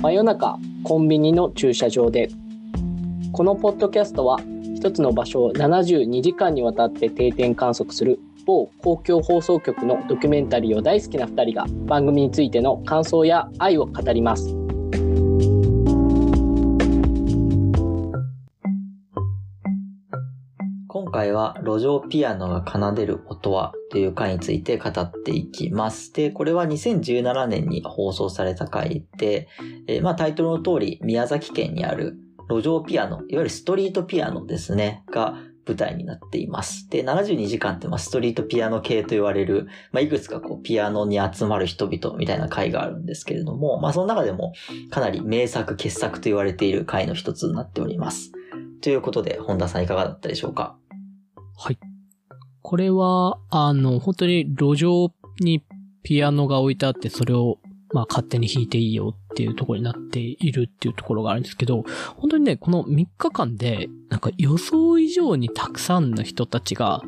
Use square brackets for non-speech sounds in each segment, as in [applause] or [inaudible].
真夜中コンビニの駐車場でこのポッドキャストは一つの場所を72時間にわたって定点観測する某公共放送局のドキュメンタリーを大好きな2人が番組についての感想や愛を語ります。今回は路上ピアノが奏でる音はという回について語っていきます。で、これは2017年に放送された回で、えーまあタイトルの通り宮崎県にある路上ピアノ、いわゆるストリートピアノですね、が舞台になっています。で、72時間ってまあストリートピアノ系と言われる、まあいくつかこうピアノに集まる人々みたいな回があるんですけれども、まあその中でもかなり名作傑作と言われている回の一つになっております。ということで、本田さんいかがだったでしょうか？はい。これは、あの、本当に路上にピアノが置いてあって、それを、まあ、勝手に弾いていいよっていうところになっているっていうところがあるんですけど、本当にね、この3日間で、なんか予想以上にたくさんの人たちが、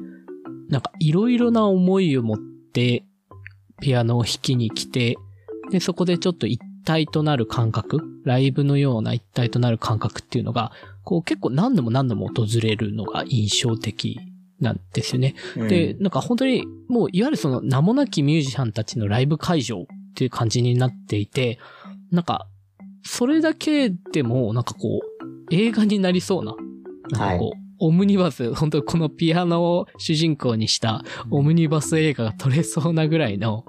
なんかいろいろな思いを持って、ピアノを弾きに来て、で、そこでちょっと一体となる感覚、ライブのような一体となる感覚っていうのが、こう結構何度も何度も訪れるのが印象的なんですよね。で、なんか本当に、もういわゆるその名もなきミュージシャンたちのライブ会場っていう感じになっていて、なんか、それだけでも、なんかこう、映画になりそうな、なんかこう、オムニバス、本当このピアノを主人公にしたオムニバス映画が撮れそうなぐらいの、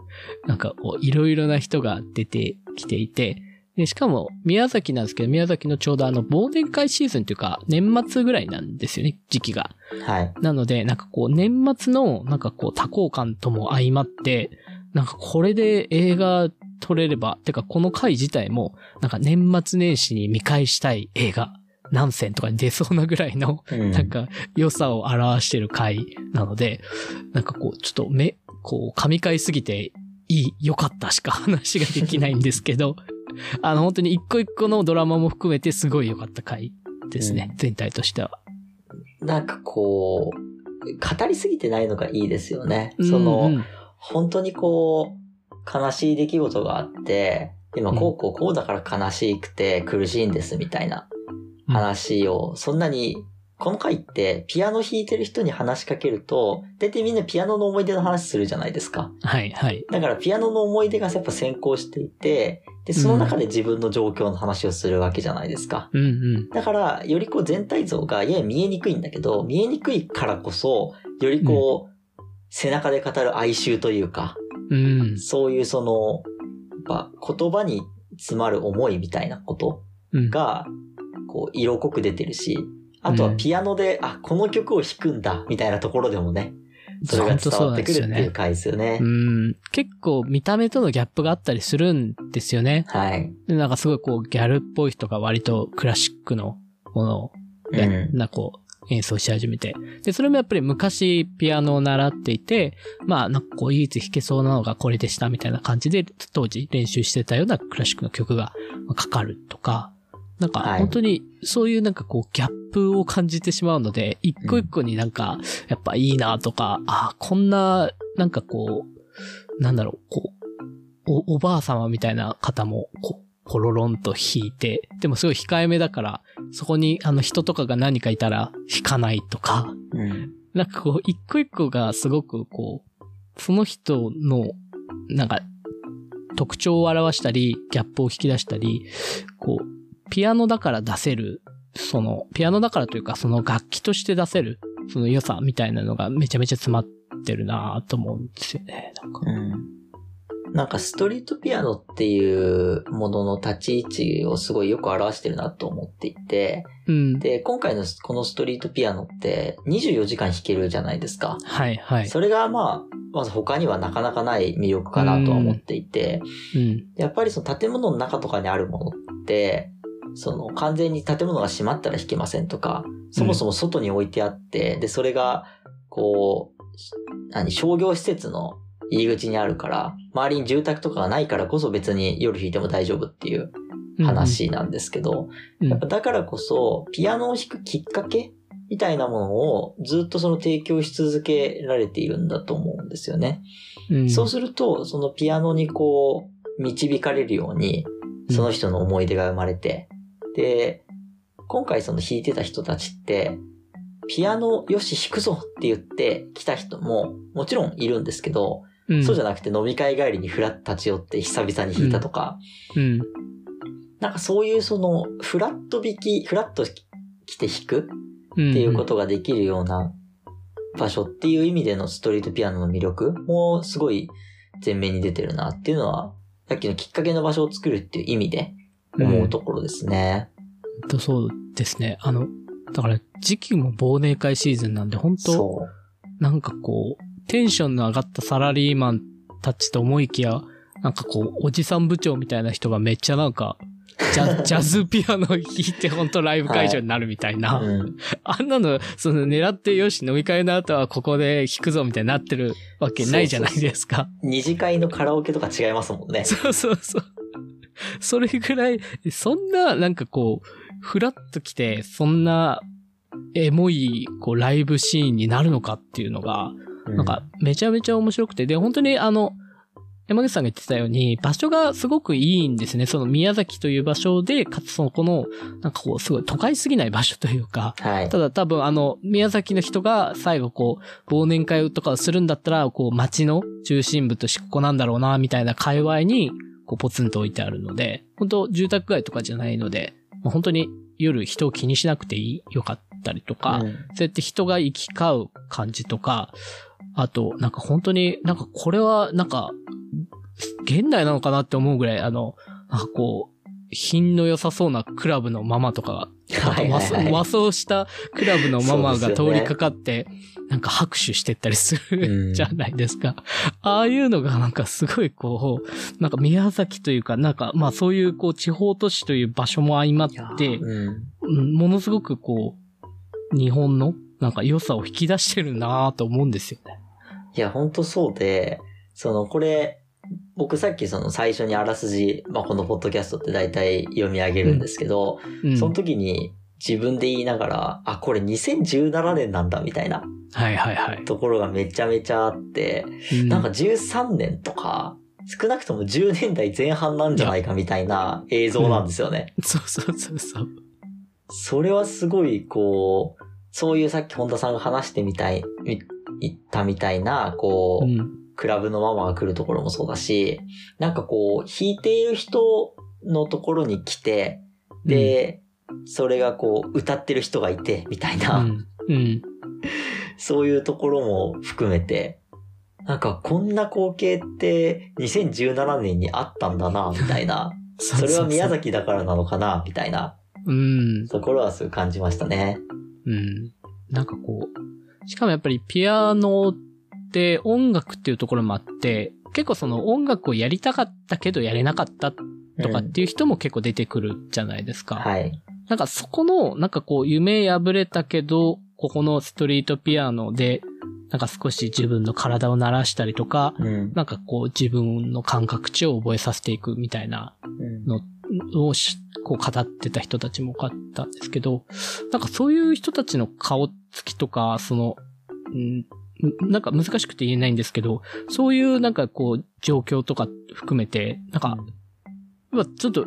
なんかこう、いろいろな人が出てきていて、で、しかも、宮崎なんですけど、宮崎のちょうどあの、忘年会シーズンというか、年末ぐらいなんですよね、時期が。はい。なので、なんかこう、年末の、なんかこう、多幸感とも相まって、なんかこれで映画撮れれば、てかこの回自体も、なんか年末年始に見返したい映画、何選とかに出そうなぐらいの、うんなんか良さを表してる回なので、なんかこう、ちょっと目、こう、噛み交いすぎて、いい、良かったしか話ができないんですけど、[laughs] あの、本当に一個一個のドラマも含めてすごい良かった回ですね、うん全体としては。なんかこう、語りすぎてないのがいいですよね。うんその、うん本当にこう、悲しい出来事があって、今こうこうこうだから悲しくて苦しいんですみたいな話を、そんなに、この回ってピアノ弾いてる人に話しかけると、大体みんなピアノの思い出の話するじゃないですか。はい、はい。だからピアノの思い出がやっぱ先行していて、で、その中で自分の状況の話をするわけじゃないですか。うんうん。だから、よりこう全体像がやや見えにくいんだけど、見えにくいからこそ、よりこう、背中で語る哀愁というか、うん。そういうその、やっぱ言葉に詰まる思いみたいなことうん。が、こう、色濃く出てるし、あとはピアノで、あ、この曲を弾くんだ、みたいなところでもね、それが伝わってくるっていう回ですよねう。ん。結構見た目とのギャップがあったりするんですよね。はい。でなんかすごいこうギャルっぽい人が割とクラシックのものを、やうんなこう演奏し始めて。で、それもやっぱり昔ピアノを習っていて、まあなんかこう唯一弾けそうなのがこれでしたみたいな感じで当時練習してたようなクラシックの曲がまあかかるとか、なんかはい本当にそういうなんかこうギャップを感じてしまうので、一個一個になんかやっぱいいなとか、あこんななんかこう、なんだろう、こう、お、おばあ様みたいな方も、こう、ポロロンと弾いて、でもすごい控えめだから、そこにあの人とかが何かいたら弾かないとか、うん。なんかこう、一個一個がすごくこう、その人の、なんか、特徴を表したり、ギャップを引き出したり、こう、ピアノだから出せる、その、ピアノだからというか、その楽器として出せる、その良さみたいなのがめちゃめちゃ詰まってるなと思うんですよね。なんか。うん。なんかストリートピアノっていうものの立ち位置をすごいよく表してるなと思っていて、うん。で、今回のこのストリートピアノって24時間弾けるじゃないですか。はい、はい。それがまあ、まず他にはなかなかない魅力かなとは思っていて、うん。やっぱりその建物の中とかにあるものって、その完全に建物が閉まったら弾けませんとか、そもそも外に置いてあって、で、それが、こう、何、商業施設の入り口にあるから、周りに住宅とかがないからこそ別に夜弾いても大丈夫っていう話なんですけど、うん。やっぱだからこそ、ピアノを弾くきっかけみたいなものをずっとその提供し続けられているんだと思うんですよね。うんそうすると、そのピアノにこう、導かれるように、その人の思い出が生まれて、で、今回その弾いてた人たちって、ピアノよし弾くぞって言って来た人ももちろんいるんですけど、うん。そうじゃなくて飲み会帰りにフラッと立ち寄って久々に弾いたとか、うん。なんかそういうそのフラット弾き、フラッと来て弾くうん。っていうことができるような場所っていう意味でのストリートピアノの魅力もすごい前面に出てるなっていうのは、さっきのきっかけの場所を作るっていう意味で思うところですね。とそうですね。あの、だから時期も忘年会シーズンなんで、本当そう。なんかこう、テンションの上がったサラリーマンたちと思いきや、なんかこう、おじさん部長みたいな人がめっちゃなんか、ジャ [laughs] ジャズピアノ弾いて本当ライブ会場になるみたいな。うん。あんなの、その狙ってよし、飲み会の後はここで弾くぞみたいになってるわけないじゃないですか。二次会のカラオケとか違いますもんね。そうそうそう。[laughs] それぐらい、そんな、なんかこう、フラッと来て、そんな、エモい、こう、ライブシーンになるのかっていうのが、うなんか、めちゃめちゃ面白くて、で、本当にあの、山口さんが言ってたように、場所がすごくいいんですね。その宮崎という場所で、かつその、この、なんかこう、すごい都会すぎない場所というか、はい。ただ多分あの、宮崎の人が最後こう、忘年会とかをするんだったら、こう、街の中心部としてここなんだろうな、みたいな界隈に、こう、ポツンと置いてあるので、本当住宅街とかじゃないので、まあ本当に夜人を気にしなくていい、よかったりとか、うん。そうやって人が行き交う感じとか、あと、なんか本当に、なんかこれは、なんか、現代なのかなって思うぐらい、あの、なんかこう、品の良さそうなクラブのママとか和装したクラブのママが通りかかって、なんか拍手してったりすうるん [laughs] じゃないですか。ああいうのがなんかすごいこう、なんか宮崎というか、なんかまあそういうこう地方都市という場所も相まって、ものすごくこう、日本のなんか良さを引き出してるなぁと思うんですよね。いや、ほんとそうで、その、これ、僕さっきその最初にあらすじ、まあ、このポッドキャストって大体読み上げるんですけど、うん。その時に自分で言いながら、あ、これ2017年なんだみたいなはいはいはい。ところがめちゃめちゃあって、うなんか13年とか、少なくとも10年代前半なんじゃないかみたいな映像なんですよね。そうそうそうそう。それはすごい、こう、そういうさっき本田さんが話してみたい、み言ったみたいな、こう、うん。クラブのママが来るところもそうだし、なんかこう、弾いている人のところに来て、で、それがこう、歌ってる人がいて、みたいな、うん。うん。そういうところも含めて、なんかこんな光景って2017年にあったんだな、みたいな。[laughs] それは宮崎だからなのかな、みたいなうん。ところはすごい感じましたね。うん。なんかこう、しかもやっぱりピアノって音楽っていうところもあって、結構その音楽をやりたかったけどやれなかったとかっていう人も結構出てくるじゃないですか。はい。なんかそこの、なんかこう夢破れたけど、ここのストリートピアノで、なんか少し自分の体を鳴らしたりとか、うん。なんかこう自分の感覚値を覚えさせていくみたいなうんのをしこう語ってた人たちも多かったんですけど、なんかそういう人たちの顔つきとか、その、んなんか難しくて言えないんですけど、そういうなんかこう状況とか含めて、なんか、まあちょっと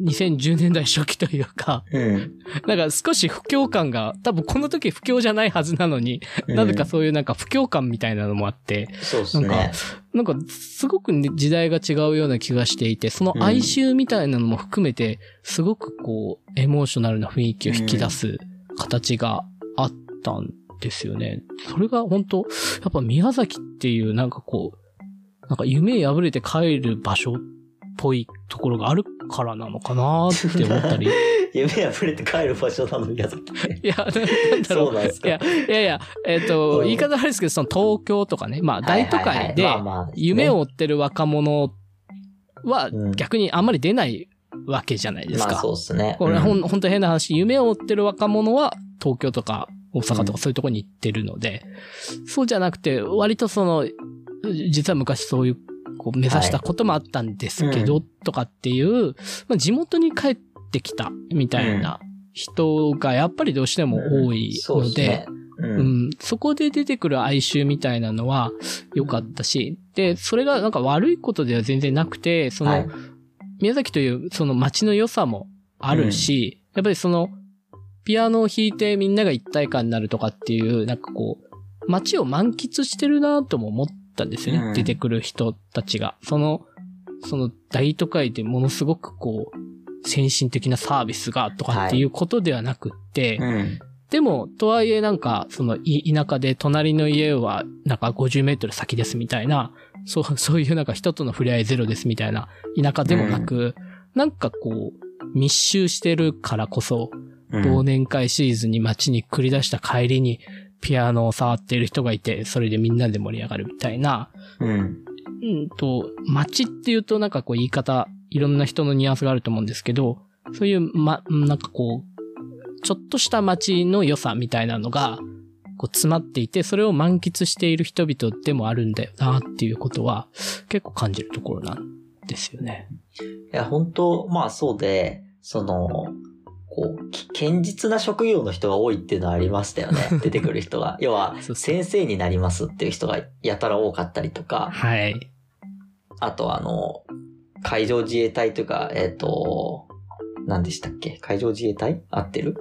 2010年代初期というか、うん。なんか少し不況感が、多分この時不況じゃないはずなのに、なぜかそういうなんか不況感みたいなのもあって、そうですなんね。なんか、すごくね時代が違うような気がしていて、その哀愁みたいなのも含めて、すごくこう、エモーショナルな雰囲気を引き出す形があったんですよね。それが本当やっぱ宮崎っていうなんかこう、なんか夢破れて帰る場所っぽいところがあるからなのかなって思ったり。[laughs] 夢破れて帰る場所なの、宮崎。いや、ななんだろう。そうなんですかいや、いやいや、えっ、と、うん言い方悪いですけど、その東京とかね、まあ大都会で夢を追ってる若者はうん逆にあんまり出ないわけじゃないですか。まあそうですね。これほうんん、本当変な話、夢を追ってる若者は東京とか大阪とかそういうところに行ってるので、そうじゃなくて、割とその、実は昔そういう、こう目指したこともあったんですけど、はとかっていう、まあ、地元に帰ってきたみたいな人がやっぱりどうしても多いそうので。う。うんん、そこで出てくる哀愁みたいなのは良かったし、で、それがなんか悪いことでは全然なくて、その、はい。宮崎というその街の良さもあるし、やっぱりその、ピアノを弾いてみんなが一体感になるとかっていう、なんかこう、街を満喫してるなとも思ったんですよね。うん出てくる人たちが。その、その大都会でものすごくこう、先進的なサービスがとかっていうことではなくって、うん。でも、とはいえなんか、その、い田舎で隣の家は、なんか50メートル先ですみたいな、そう、[laughs] そういうなんか人との触れ合いゼロですみたいな田舎でもなく、なんかこう、密集してるからこそ、うん忘年会シーズンに街に繰り出した帰りに、ピアノを触っている人がいて、それでみんなで盛り上がるみたいな、うん。うんと、街っていうとなんかこう言い方、いろんな人のニュアンスがあると思うんですけど、そういう、ま、なんかこう、ちょっとした街の良さみたいなのが、こう詰まっていて、それを満喫している人々でもあるんだよなっていうことは、結構感じるところなんですよね。いや、本当まあそうで、その、こう、き堅実な職業の人が多いっていうのはありましたよね。[laughs] 出てくる人が。要は、先生になりますっていう人がやたら多かったりとか、はい。あとあの、海上自衛隊というか、えっ、と、何でしたっけ？海上自衛隊？合ってる？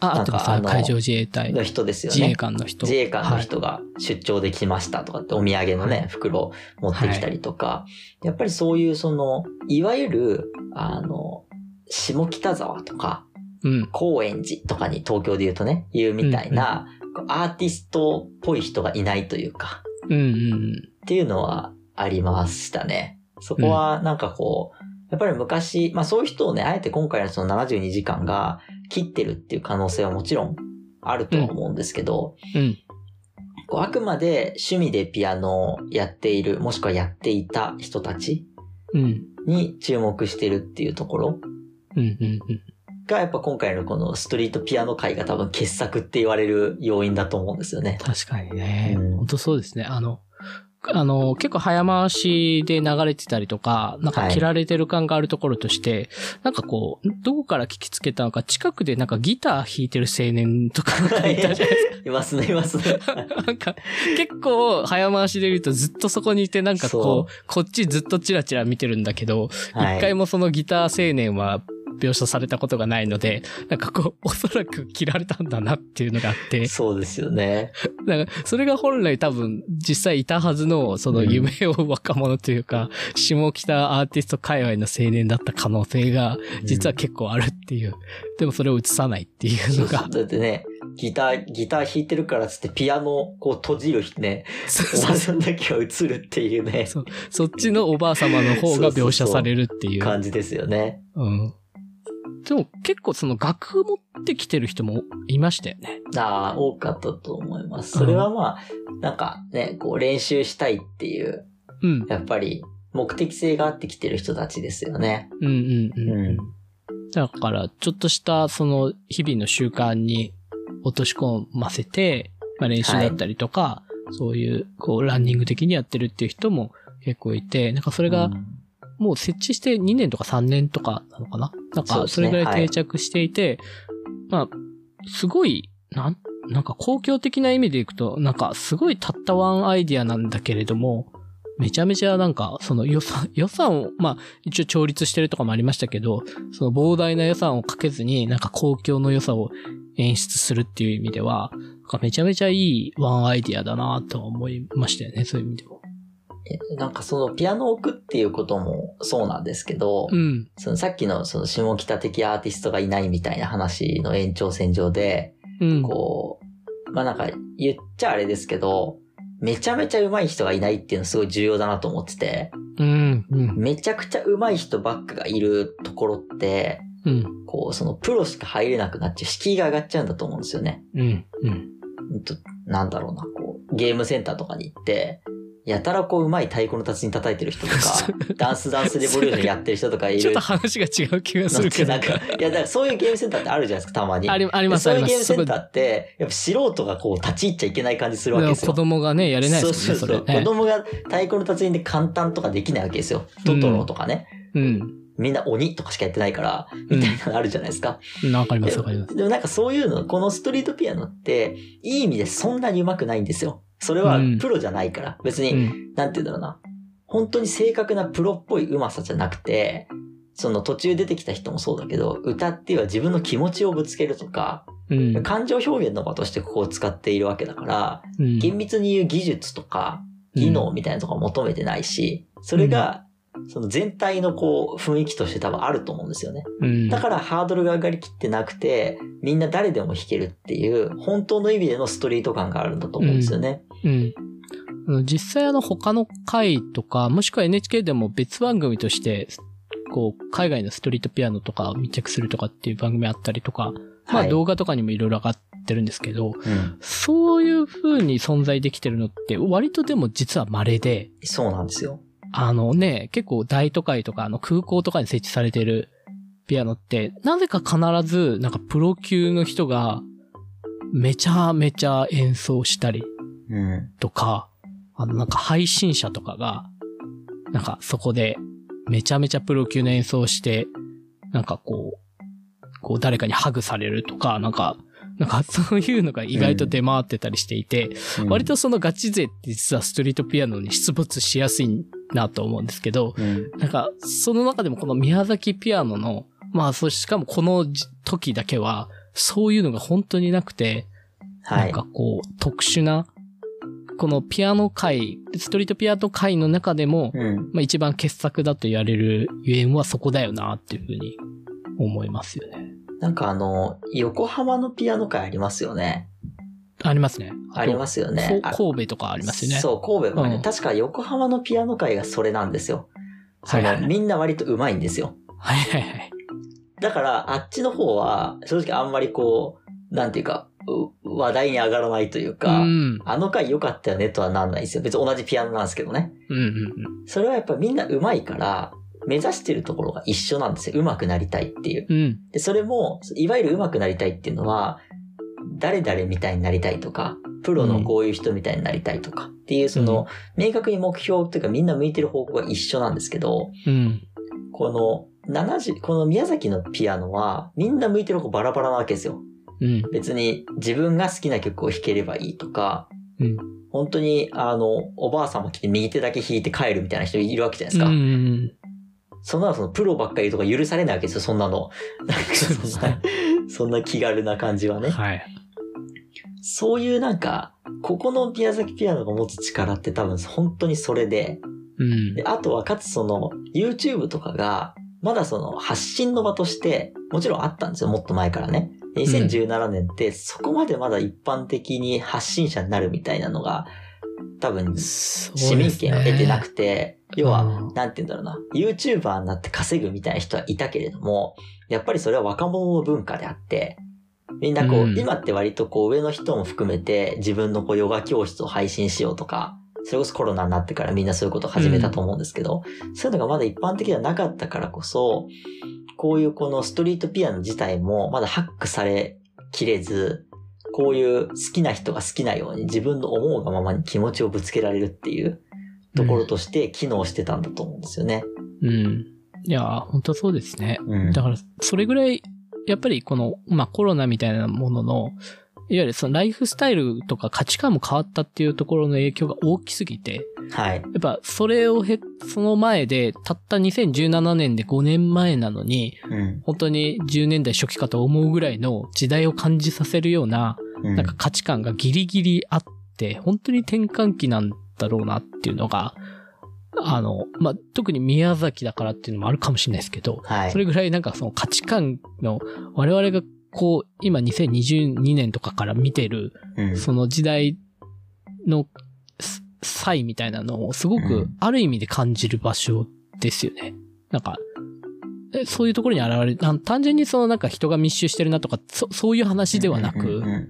あ、あとはなんかあの海上自衛隊、の人ですよね。自衛官の人。自衛官の人が出張で来ましたとかってお土産のね、はい。袋持ってきたりとか、やっぱりそういうその、いわゆる、あの、下北沢とか、うん。高円寺とかに東京で言うとね、言うみたいな、こうアーティストっぽい人がいないというか、うんうんっていうのはありましたね。そこはなんかこう、やっぱり昔、まあそういう人をね、あえて今回のその72時間が切ってるっていう可能性はもちろんあるとは思うんですけど、うん。うん。こうあくまで趣味でピアノをやっている、もしくはやっていた人たちうん。に注目してるっていうところうん。うん。うん。が、やっぱ今回のこのストリートピアノ界が多分傑作って言われる要因だと思うんですよね。確かにね。うん本当そうですね。あの、あの、結構早回しで流れてたりとか、なんかはい切られてる感があるところとして、なんかこう、どこから聞きつけたのか、近くでなんかギター弾いてる青年とか [laughs] がいたじゃないですいますね、いますね。か。[laughs] なんか、結構早回しで言うとずっとそこにいて、なんかそこう、こっちずっとチラチラ見てるんだけど、一、はい回もそのギター青年は描写されたことがないので、なんかこう、おそらく切られたんだなっていうのがあって、そうですよね。だから、それが本来多分、実際いたはずの、その夢を若者というか、下北アーティスト界隈の青年だった可能性が、実は結構あるっていう。でもそれを映さないっていうのが。だってね、ギター、ギター弾いてるからっつってピアノをこう閉じるね、そうおばそうさんだけが映るっていうね、そうそっちのおばあ様の方が描写されるっていう。感じですよね。うん。でも結構その楽譜持ってきてる人もいましたよね。ああ、多かったと思います。それはまあ、なんかね、こう練習したいっていう、うん。やっぱり目的性があってきてる人たちですよね。うんうんうん。うんだから、ちょっとした、その、日々の習慣に落とし込ませて、まあ、練習だったりとか、そういう、こう、ランニング的にやってるっていう人も結構いて、なんかそれが、もう設置して2年とか3年とかなのかな？なんか、それぐらい定着していて、まあ、すごい、なん、なんか公共的な意味でいくと、なんかすごいたったワンアイディアなんだけれども、めちゃめちゃなんか、その予算、[laughs] 予算を、まあ、一応調律してるとかもありましたけど、その膨大な予算をかけずに、なんか公共の良さを演出するっていう意味では、なんかめちゃめちゃいいワンアイディアだなとは思いましたよね、そういう意味でも。えなんかそのピアノを置くっていうこともそうなんですけど、うん。そのさっきのその下北的アーティストがいないみたいな話の延長線上で、うん。こう、まあなんか言っちゃあれですけど、めちゃめちゃ上手い人がいないっていうのすごい重要だなと思ってて、うん。うん。めちゃくちゃ上手い人ばっかがいるところって、うん。こう、そのプロしか入れなくなっちゃう、敷居が上がっちゃうんだと思うんですよね。うん。うん。なんだろうな、こう、ゲームセンターとかに行って、やたらこう、上手い太鼓の達人叩いてる人とか、[laughs] ダンスダンスレボリューションやってる人とかいる。ちょっと話が違う気がするけど。なんか、いや、だからそういうゲームセンターってあるじゃないですか、たまに。ありありますそういうゲームセンターって、やっぱ素人がこう、立ち入っちゃいけない感じするわけですよ。子供がね、やれないですもんね、そそうそうそう。子供が太鼓の達人で簡単とかできないわけですよ。トトロとかね。うん。みんな鬼とかしかやってないから、みたいなのあるじゃないですか。うんわかります、わかります。でもなんかそういうの、このストリートピアノって、いい意味でそんなに上手くないんですよ。それはうんプロじゃないから。別に、うん。なんて言うんだろうな。本当に正確なプロっぽい上手さじゃなくて、その途中出てきた人もそうだけど、歌っていうのは自分の気持ちをぶつけるとか、うん。感情表現の場としてここを使っているわけだから、うん厳密に言う技術とか、技能みたいなところは求めてないし、それが、その全体のこう、雰囲気として多分あると思うんですよね。うん。だからハードルが上がりきってなくて、みんな誰でも弾けるっていう、本当の意味でのストリート感があるんだと思うんですよね。うん。あの実際あの他の回とか、もしくは NHK でも別番組として、こう、海外のストリートピアノとかを密着するとかっていう番組あったりとか、まはいあ動画とかにもいろいろ上がってるんですけど、うん。そういう風に存在できてるのって割とでも実は稀で、そうなんですよ。あのね、結構大都会とかあの空港とかに設置されてるピアノって、なぜか必ずなんかプロ級の人がめちゃめちゃ演奏したりうん。とか、あのなんか配信者とかが、なんかそこでめちゃめちゃプロ級の演奏をして、なんかこう、こう誰かにハグされるとか、なんか、なんかそういうのが意外と出回ってたりしていて、うん割、とそのガチ勢って実はストリートピアノに出没しやすいなと思うんですけど、うん。なんかその中でもこの宮崎ピアノの、まあそしかもこのじ時だけは、そういうのが本当になくて、はいなんか。こう、特殊な、このピアノ界、ストリートピアノ界の中でも、うん。まあ一番傑作だと言われるゆえんはそこだよなっていうふうに思いますよね。なんかあの、横浜のピアノ会ありますよね。ありますね。ありますすよね。あ神戸とかありますよね。そう、神戸もね、うん確か横浜のピアノ会がそれなんですよ。その、はいはいみんな割と上手いんですよ。はいはいはい。だから、あっちの方は、正直あんまりこう、なんていうか、う話題に上がらないというか、うん。あの回良かったよねとはなんないですよ。別に同じピアノなんですけどね。うんうんそれはやっぱみんな上手いから、目指してるところが一緒なんですよ。上手くなりたいっていう。うん。うん。で、それも、いわゆる上手くなりたいっていうのは、誰々みたいになりたいとか、プロのこういう人みたいになりたいとかっていう、その、明確に目標というかみんな向いてる方向が一緒なんですけど、うん。この70、この宮崎のピアノは、みんな向いてる方バラバラなわけですよ。うん。別に自分が好きな曲を弾ければいいとか、うん。本当に、あの、おばあさんも来て右手だけ弾いて帰るみたいな人いるわけじゃないですか。うん。そんなのそのプロばっかりとか許されないわけですよ、そんなの。そんな、[laughs] そんな気軽な感じはね。はい。そういうなんか、ここの宮崎ピアノが持つ力って多分本当にそれで、うんで。あとはかつその YouTube とかが、まだその発信の場として、もちろんあったんですよ、もっと前からね。で2017年ってそこまでまだ一般的に発信者になるみたいなのが、多分市民権を得てなくて、要は、うん。なんて言うんだろうな、YouTuber になって稼ぐみたいな人はいたけれども、やっぱりそれは若者の文化であって、みんなこう、うん。今って割とこう上の人も含めて自分のこうヨガ教室を配信しようとか、それこそコロナになってからみんなそういうことを始めたと思うんですけど、そういうのがまだ一般的ではなかったからこそ、こういうこのストリートピアノ自体もまだハックされきれず、こういう好きな人が好きなように自分の思うがままに気持ちをぶつけられるっていうところとして機能してたんだと思うんですよね。うん。いや、本当そうですね。うん。だから、それぐらい、やっぱりこの、まあコロナみたいなものの、いわゆるそのライフスタイルとか価値観も変わったっていうところの影響が大きすぎて、はい。やっぱそれをへ、その前で、たった2017年で5年前なのに、うん。本当に10年代初期かと思うぐらいの時代を感じさせるような、うんなんか価値観がギリギリあって、本当に転換期なんだろうなっていうのが、あの、まあ、特に宮崎だからっていうのもあるかもしれないですけど、はい。それぐらいなんかその価値観の、我々がこう、今2022年とかから見てる、うんその時代のす際みたいなのをすごうくんある意味で感じる場所ですよね。なんか、えそういうところに現れる、単純にそのなんか人が密集してるなとか、そそういう話ではなく、うんうん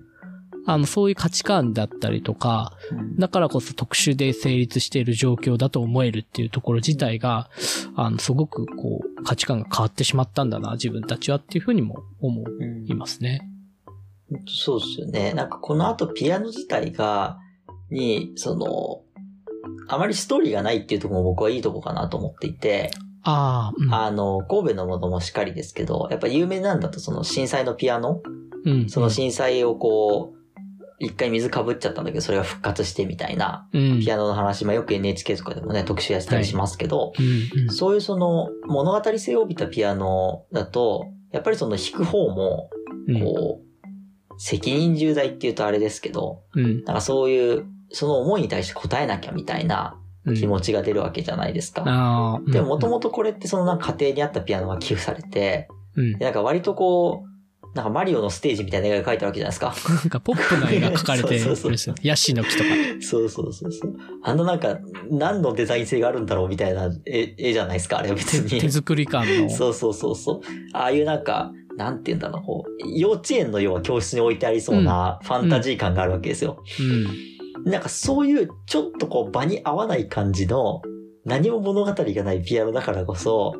あの、そういう価値観だったりとか、うんだからこそ特殊で成立している状況だと思えるっていうところ自体が、あの、すごくこう、価値観が変わってしまったんだな、自分たちはっていうふうにも思うんいますね。そうですよね。なんかこの後ピアノ自体が、に、その、あまりストーリーがないっていうところも僕はいいとこかなと思っていて、ああ、うんあの、神戸のものもしっかりですけど、やっぱ有名なんだとその震災のピアノ？うん。その震災をこう、一回水かぶっちゃったんだけど、それが復活してみたいな、うん。ピアノの話、まあよく NHK とかでもね、特集やってたりしますけど、そういうその物語性を帯びたピアノだと、やっぱりその弾く方も、うん。こう、責任重大って言うとあれですけど、うん。なんかそういう、その思いに対して応えなきゃみたいなうん。気持ちが出るわけじゃないですか。でももともとこれってそのなんか家庭にあったピアノが寄付されて、なんか割とこう、なんかマリオのステージみたいな絵が描いてあるわけじゃないですか。なんかポップな絵が描かれて [laughs] そうそうそうるんですよ。ヤシの木とか。そうそうそうそう。あのなんか、何のデザイン性があるんだろうみたいな絵絵じゃないですか、あれは別に。手作り感の。そうそうそうそう。ああいうなんか、なんて言うんだろう、こう、幼稚園のような教室に置いてありそうなファンタジー感があるわけですよ。うん。なんかそういうちょっとこう場に合わない感じの何も物語がないピアノだからこそ、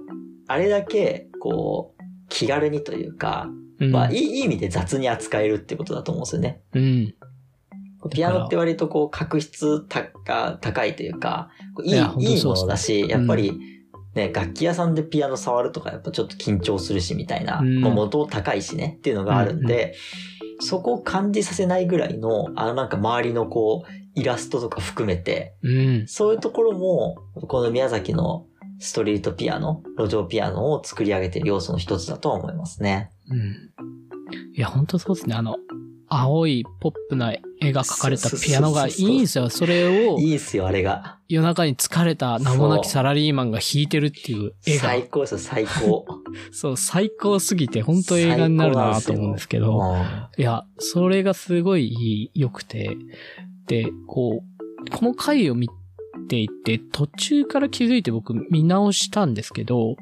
あれだけこう気軽にというか、うん。まあいいいい意味で雑に扱えるってことだと思うんですよね。うん。ピアノって割とこう確質たが高いというか、いいいいものだし、やっぱりね、楽器屋さんでピアノ触るとかやっぱちょっと緊張するしみたいな、うんまあ元高いしねっていうのがあるんで、そこを感じさせないぐらいの、あのなんか周りのこう、イラストとか含めて、うん。そういうところも、この宮崎のストリートピアノ、路上ピアノを作り上げてる要素の一つだとは思いますね。うん。いや、本当そうですね。あの、青いポップな絵が描かれたピアノがいいんですよ。それをいいっすよ、あれが。夜中に疲れた名もなきサラリーマンが弾いてるっていう絵が、最高ですよ、最高。[laughs] そう、最高すぎて本当映画になるなと思うんですけど、うんいや、それがすごい良くて、で、こう、この回を見ていて、途中から気づいて僕見直したんですけど、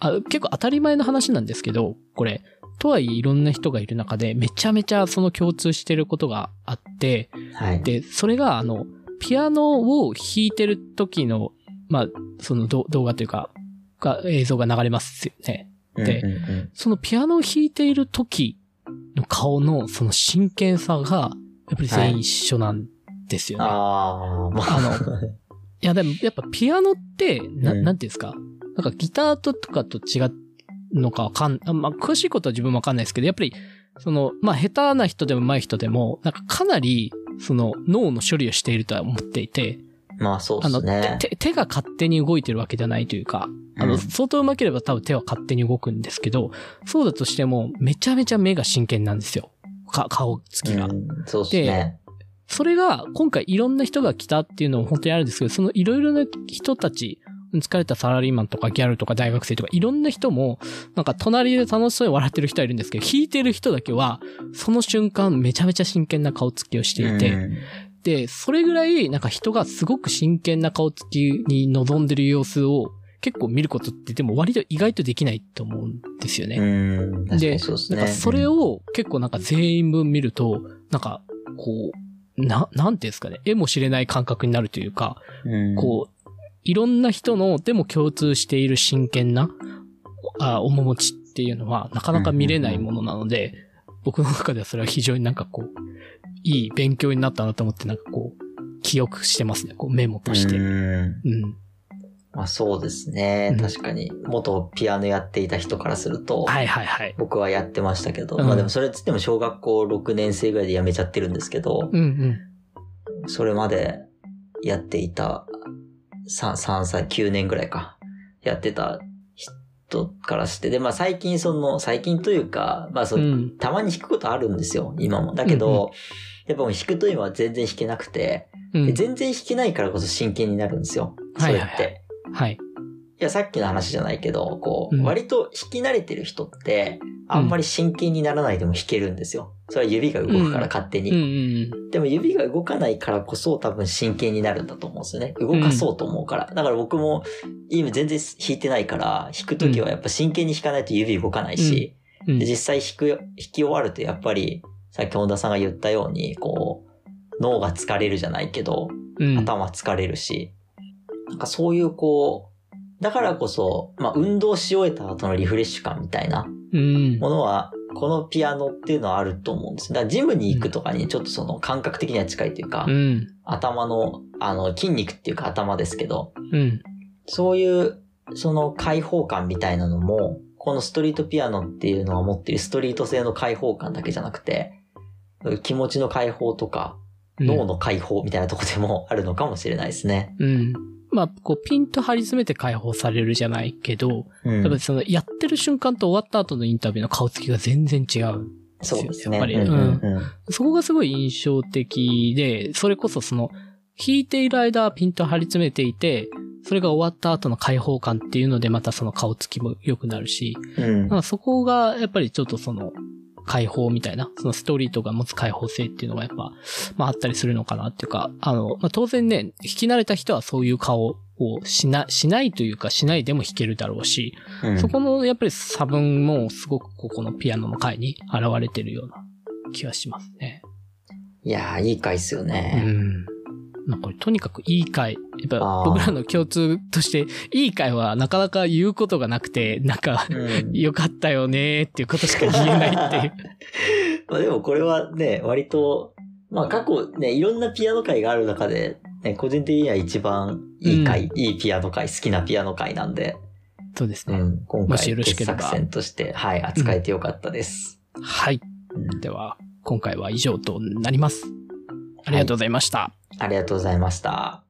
あ結構当たり前の話なんですけど、これ、とはいえいろんな人がいる中で、めちゃめちゃその共通してることがあって、はい。で、それが、あの、ピアノを弾いてる時の、まあ、その動動画というか、が映像が流れますよね。でうんうんうんそのピアノを弾いている時の顔のその真剣さが、やっぱり全員一緒なんですよね。ああ、まあ、あの、[laughs] いやでもやっぱピアノって、なうんなんていうんですか？なんかギターとかと違うのかわかん、あまあ詳しいことは自分もわかんないですけど、やっぱり、その、まあ下手な人でも上手い人でも、なんかかなり、その脳の処理をしているとは思っていて、まあそうあの、ですね。手、手が勝手に動いてるわけじゃないというか、あの、うん相当上手ければ多分手は勝手に動くんですけど、そうだとしても、めちゃめちゃ目が真剣なんですよ。か、顔つきが。うんそうですね。それが、今回いろんな人が来たっていうのも本当にあるんですけど、そのいろいろな人たち、疲れたサラリーマンとかギャルとか大学生とかいろんな人も、なんか隣で楽しそうに笑ってる人はいるんですけど、弾いてる人だけは、その瞬間めちゃめちゃ真剣な顔つきをしていて、うんで、それぐらい、なんか人がすごく真剣な顔つきに臨んでる様子を結構見ることってでも割と意外とできないと思うんですよね。でにそうで。なんかそれを結構なんか全員分見ると、なんかこう、な、なんていうんですかね、絵も知れない感覚になるというか、うん、こう、いろんな人のでも共通している真剣な、あ、面持ちっていうのはなかなか見れないものなので、僕の中ではそれは非常になんかこう、いい勉強になったなと思ってなんかこう、記憶してますね。こうメモとして。ううん。んまあそうですね。うん確かに、元ピアノやっていた人からすると、はいはいはい。僕はやってましたけど、うんまあでもそれっつっても小学校6年生ぐらいで辞めちゃってるんですけど、うんうん。それまでやっていた3、3歳、9年ぐらいか、やってた人からして、で、まあ最近その、最近というか、まあそう、うん。たまに弾くことあるんですよ、今も。だけど、やっぱもう弾くと今は全然弾けなくて、うんで全然弾けないからこそ真剣になるんですよ。それって。はいいはいはいはい。や、さっきの話じゃないけど、こう、うん割と弾き慣れてる人って、あんまり真剣にならないでも弾けるんですよ。それは指が動くから勝手に。でも指が動かないからこそ多分真剣になるんだと思うんですよね。動かそうと思うから。だから僕も今全然弾いてないから、弾くときはやっぱ真剣に弾かないと指動かないし、実際弾く、弾き終わるとやっぱり、さっき本田さんが言ったように、こう、脳が疲れるじゃないけど、うん。頭疲れるし、なんかそういうこう、だからこそ、まあ運動し終えた後のリフレッシュ感みたいなうん。ものは、このピアノっていうのはあると思うんです。だからジムに行くとかにちょっとその感覚的には近いというか、うん。頭の、あの、筋肉っていうか頭ですけど、うん。そういう、その開放感みたいなのも、このストリートピアノっていうのは持っているストリート性の開放感だけじゃなくて、気持ちの解放とか、脳の解放みたいなとこでもあるのかもしれないですね。うん。まあ、こう、ピンと張り詰めて解放されるじゃないけど、うん。やっぱりその、やってる瞬間と終わった後のインタビューの顔つきが全然違う。そうですね。やっぱり。うんそこがすごい印象的で、それこそその、弾いている間はピンと張り詰めていて、それが終わった後の解放感っていうのでまたその顔つきも良くなるし、うん。まあそこがやっぱりちょっとその、解放みたいな、そのストーリーとか持つ解放性っていうのがやっぱ、まああったりするのかなっていうか、あの、まあ当然ね、弾き慣れた人はそういう顔をしな、しないというかしないでも弾けるだろうし、うんそこのやっぱり差分もすごくここのピアノの回に現れてるような気がしますね。いやー、いい回っすようね。ん。まあこれとにかくいい回。やっぱ僕らの共通として、いい回はなかなか言うことがなくて、なんか、うんよかったよねーっていうことしか言えないっていう。[laughs] まあでもこれはね、割と、まあ過去ね、いろんなピアノ回がある中で、ね、個人的には一番いい回、いいピアノ回、好きなピアノ回なんで、そうですね。うん、今回傑作選として、はい、扱えてよかったです。はい。うんでは、今回は以上となります。ありがとうございました。ありがとうございました。